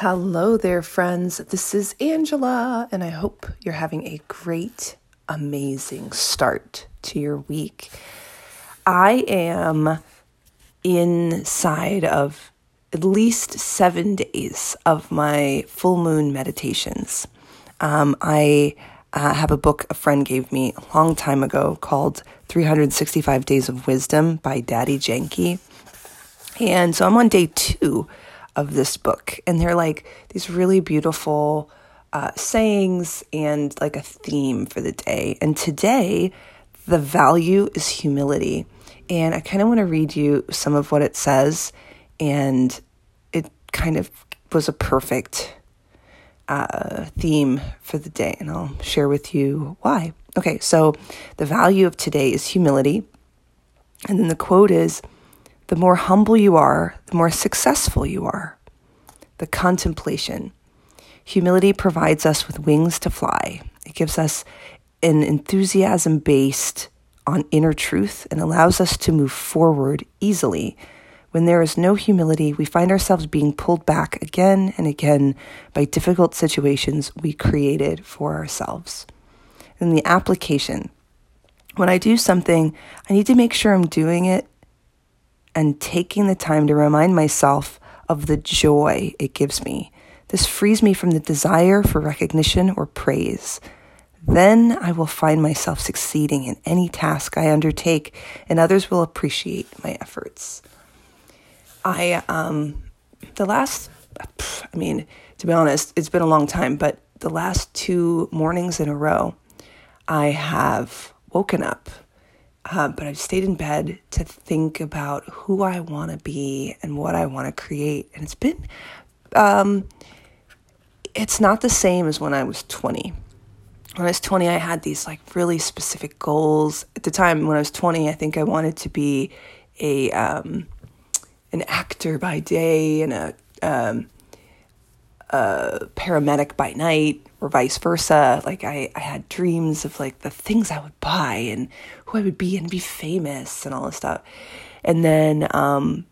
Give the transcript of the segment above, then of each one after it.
Hello there, friends. This is Angela, and I hope you're having a great, amazing start to your week. I am inside of at least seven days of my full moon meditations. Um, I uh, have a book a friend gave me a long time ago called 365 Days of Wisdom by Dadi Janki. And so I'm on day two of this book. And they're like these really beautiful uh, sayings and like a theme for the day. And today, the value is humility. And I kind of want to read you some of what it says. And it kind of was a perfect uh, theme for the day. And I'll share with you why. Okay, so the value of today is humility. And then the quote is, the more humble you are, the more successful you are. The contemplation. Humility provides us with wings to fly. It gives us an enthusiasm based on inner truth and allows us to move forward easily. When there is no humility, we find ourselves being pulled back again and again by difficult situations we created for ourselves. And the application. When I do something, I need to make sure I'm doing it and taking the time to remind myself of the joy it gives me. This frees me from the desire for recognition or praise. Then I will find myself succeeding in any task I undertake, and others will appreciate my efforts. I, um, the last, I mean, to be honest, it's been a long time, but the last two mornings in a row, I have woken up uh, but I've stayed in bed to think about who I want to be and what I want to create. And it's been, um, it's not the same as when I was 20. When I was 20, I had these like really specific goals. At the time when I was 20, I think I wanted to be a, um, an actor by day and a, um, a paramedic by night or vice versa. Like I, I had dreams of like the things I would buy and who I would be and be famous and all this stuff. And then, um,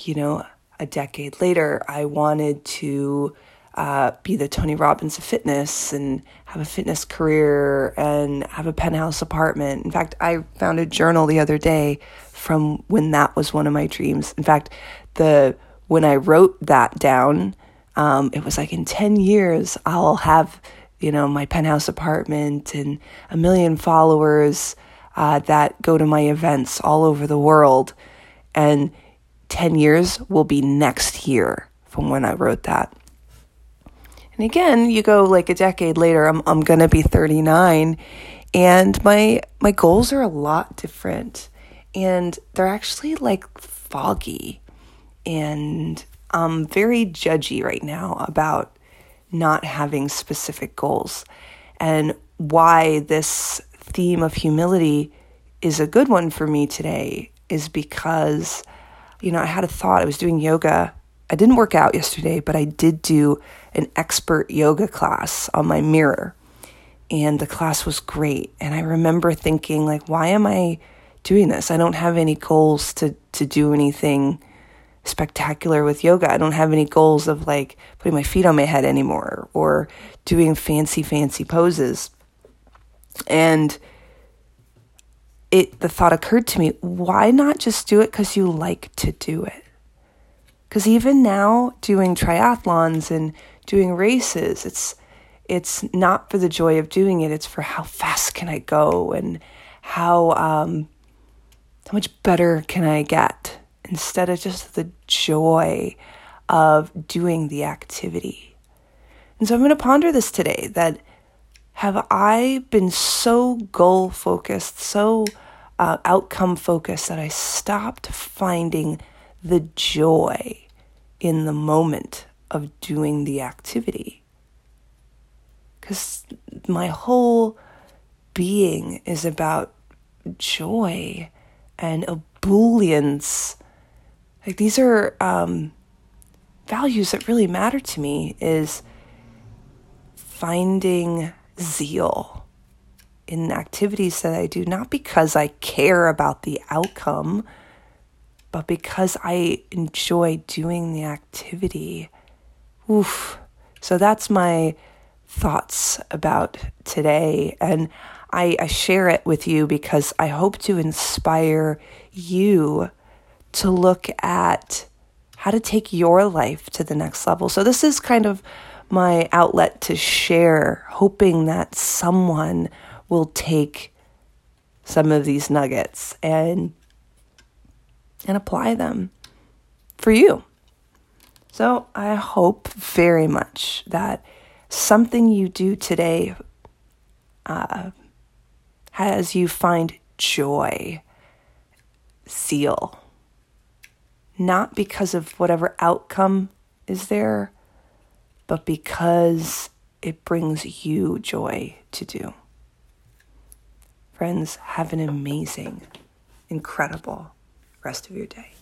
you know, a decade later, I wanted to uh, be the Tony Robbins of fitness and have a fitness career and have a penthouse apartment. In fact, I found a journal the other day from when that was one of my dreams. In fact, the when I wrote that down, um, it was like in 10 years, I'll have, you know, my penthouse apartment and a million followers uh, that go to my events all over the world. And 10 years will be next year from when I wrote that. And again, you go like a decade later, I'm, I'm going to be 39 and my my goals are a lot different and they're actually like foggy and I'm very judgy right now about not having specific goals and why this theme of humility is a good one for me today is because you know I had a thought. I was doing yoga. I didn't work out yesterday but I did do an expert yoga class on my mirror. And the class was great. And I remember thinking like why am I doing this? I don't have any goals to to do anything spectacular with yoga. I don't have any goals of like putting my feet on my head anymore or doing fancy, fancy poses. And it the thought occurred to me, why not just do it because you like to do it? Because even now, doing triathlons and doing races, it's it's not for the joy of doing it. It's for how fast can I go and how um, how much better can I get instead of just the joy of doing the activity. And so I'm going to ponder this today that have I been so goal focused, so uh, outcome focused that I stopped finding the joy in the moment of doing the activity? Because my whole being is about joy and ebullience like these are um, values that really matter to me is finding zeal in activities that I do, not because I care about the outcome, but because I enjoy doing the activity Oof. So that's my thoughts about today. And I, I share it with you because I hope to inspire you to look at how to take your life to the next level. So, this is kind of my outlet to share, hoping that someone will take some of these nuggets and and apply them for you. So, I hope very much that something you do today uh, has you find joy, zeal, not because of whatever outcome is there, but because it brings you joy to do. Friends, have an amazing, incredible rest of your day.